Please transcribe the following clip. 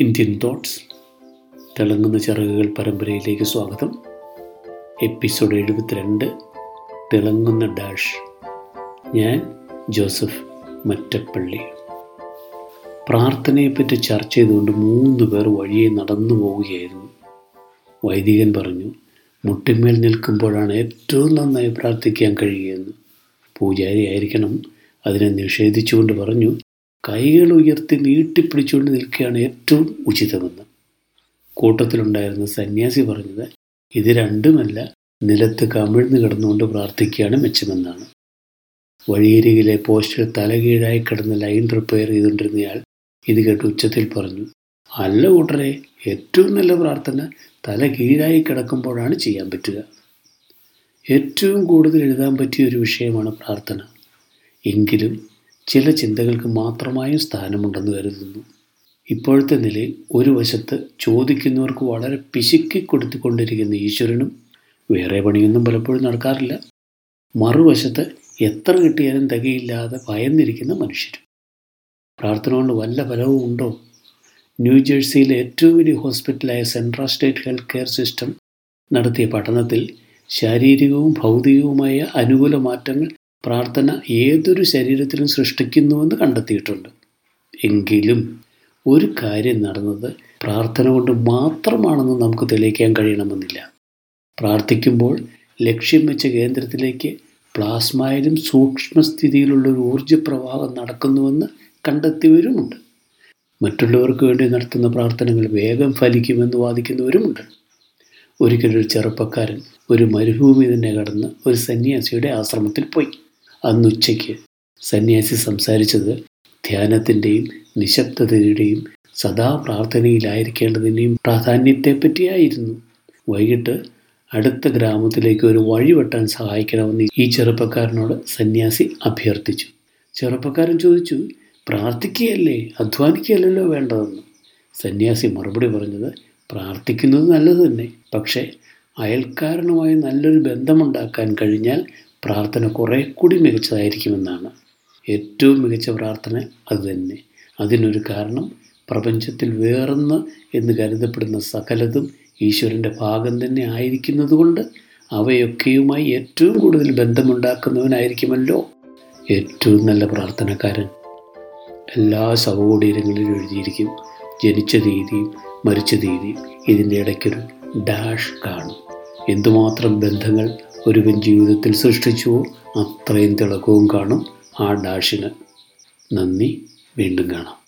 Indian thoughts തിളങ്ങുന്ന ചിറകുകൾ പരമ്പരയിലേക്ക് സ്വാഗതം. എപ്പിസോഡ് എഴുപത്തിരണ്ട് തിളങ്ങുന്ന ഡാഷ് ഞാൻ ജോസഫ് മറ്റപ്പള്ളി. പ്രാർത്ഥനയെപ്പറ്റി ചർച്ച ചെയ്തുകൊണ്ട് മൂന്ന് പേർ വഴിയെ നടന്നു പോവുകയായിരുന്നു. വൈദികൻ പറഞ്ഞു മുട്ടിന്മേൽ നിൽക്കുമ്പോഴാണ് ഏറ്റവും നന്നായി പ്രാർത്ഥിക്കാൻ കഴിയുകയെന്ന്. പൂജാരി ആയിരിക്കണം അതിനെ നിഷേധിച്ചുകൊണ്ട് പറഞ്ഞു കൈകൾ ഉയർത്തി നീട്ടിപ്പിടിച്ചുകൊണ്ട് നിൽക്കുകയാണ് ഏറ്റവും ഉചിതമെന്ന്. കൂട്ടത്തിലുണ്ടായിരുന്ന സന്യാസി പറഞ്ഞത് ഇത് രണ്ടുമല്ല നിലത്ത് കമിഴ്ന്ന് കിടന്നുകൊണ്ട് പ്രാർത്ഥിക്കുകയാണ് മെച്ചമെന്നാണ്. വഴിയരികിലെ പോസ്റ്റിൽ തലകീഴായി കിടന്ന് ലൈൻ റിപ്പയർ ചെയ്തുകൊണ്ടിരുന്നയാൾ ഇത് കേട്ട് ഉച്ചത്തിൽ പറഞ്ഞു അല്ല കൂട്ടരെ ഏറ്റവും നല്ല പ്രാർത്ഥന തല കീഴായി കിടക്കുമ്പോഴാണ് ചെയ്യാൻ പറ്റുക. ഏറ്റവും കൂടുതൽ എഴുതാൻ പറ്റിയ ഒരു വിഷയമാണ് പ്രാർത്ഥന. എങ്കിലും ചില ചിന്തകൾക്ക് മാത്രമായും സ്ഥാനമുണ്ടെന്ന് കരുതുന്നു. ഇപ്പോഴത്തെ നിലയിൽ ഒരു വശത്ത് ചോദിക്കുന്നവർക്ക് വളരെ പിശുക്കി കൊടുത്തുകൊണ്ടിരിക്കുന്ന ഈശ്വരനും വേറെ പണിയൊന്നും പലപ്പോഴും നടക്കാറില്ല. മറുവശത്ത് എത്ര കിട്ടിയാലും തികയില്ലാതെ ഭയന്നിരിക്കുന്ന മനുഷ്യരും. പ്രാർത്ഥന കൊണ്ട് വല്ല ഫലവും ഉണ്ടോ? ന്യൂജേഴ്സിയിലെ ഏറ്റവും വലിയ ഹോസ്പിറ്റലായ central state health care system നടത്തിയ പഠനത്തിൽ ശാരീരികവും ഭൗതികവുമായ അനുകൂല മാറ്റങ്ങൾ പ്രാർത്ഥന ഏതൊരു ശരീരത്തിലും സൃഷ്ടിക്കുന്നുവെന്ന് കണ്ടെത്തിയിട്ടുണ്ട്. എങ്കിലും ഒരു കാര്യം നടന്നത് പ്രാർത്ഥന കൊണ്ട് മാത്രമാണെന്ന് നമുക്ക് തെളിയിക്കാൻ കഴിയണമെന്നില്ല. പ്രാർത്ഥിക്കുമ്പോൾ ലക്ഷ്യം വെച്ച കേന്ദ്രത്തിലേക്ക് പ്ലാസ്മയിലും സൂക്ഷ്മസ്ഥിതിയിലുള്ള ഒരു ഊർജപ്രവാഹം നടക്കുന്നുവെന്ന് കണ്ടെത്തിയവരുമുണ്ട്. മറ്റുള്ളവർക്ക് വേണ്ടി നടത്തുന്ന പ്രാർത്ഥനകൾ വേഗം ഫലിക്കുമെന്ന് വാദിക്കുന്നവരുമുണ്ട്. ഒരിക്കലൊരു ചെറുപ്പക്കാരൻ ഒരു മരുഭൂമി തന്നെ കടന്ന് ഒരു സന്യാസിയുടെ ആശ്രമത്തിൽ പോയി. അന്നുച്ചയ്ക്ക് സന്യാസി സംസാരിച്ചത് ധ്യാനത്തിന്റെയും നിശബ്ദതയുടെയും സദാ പ്രാർത്ഥനയിലായിരിക്കേണ്ടതിന്റെയും പ്രാധാന്യത്തെപ്പറ്റിയായിരുന്നു. വൈകിട്ട് അടുത്ത ഗ്രാമത്തിലേക്ക് ഒരു വഴി വെട്ടാൻ സഹായിക്കണമെന്ന് ഈ ചെറുപ്പക്കാരനോട് സന്യാസി അഭ്യർത്ഥിച്ചു. ചെറുപ്പക്കാരൻ ചോദിച്ചു പ്രാർത്ഥിക്കുകയല്ലേ? അധ്വാനിക്കുകയല്ലല്ലോ വേണ്ടതെന്ന്? സന്യാസി മറുപടി പറഞ്ഞത് പ്രാർത്ഥിക്കുന്നത് നല്ലത് തന്നെ. പക്ഷേ അയൽക്കാരനുമായി നല്ലൊരു ബന്ധമുണ്ടാക്കാൻ കഴിഞ്ഞാൽ പ്രാർത്ഥന കുറേ കൂടി മികച്ചതായിരിക്കുമെന്നാണ്. ഏറ്റവും മികച്ച പ്രാർത്ഥന അതുതന്നെ അതിനൊരു കാരണം പ്രപഞ്ചത്തിൽ വേറൊന്ന് എന്ന് കരുതപ്പെടുന്ന സകലതും ഈശ്വരന്റെ ഭാഗം തന്നെ ആയിരിക്കുന്നതുകൊണ്ട് അവയൊക്കെയുമായി ഏറ്റവും കൂടുതൽ ബന്ധമുണ്ടാക്കുന്നവനായിരിക്കുമല്ലോ ഏറ്റവും നല്ല പ്രാർത്ഥനക്കാരൻ. എല്ലാ ശവകുടീരങ്ങളിലും എഴുതിയിരിക്കും ജനിച്ച തീയതിയും മരിച്ച തീയതിയും ഇതിന്റെ ഇടയ്ക്കൊരു ഡാഷ് കാണും. എന്തുമാത്രം ബന്ധങ്ങൾ ഒരുവൻ ജീവിതത്തിൽ സൃഷ്ടിച്ചുവോ അത്രയും തിളക്കവും കാണും ആ ഡാഷിന്. നന്ദി വീണ്ടും കാണാം.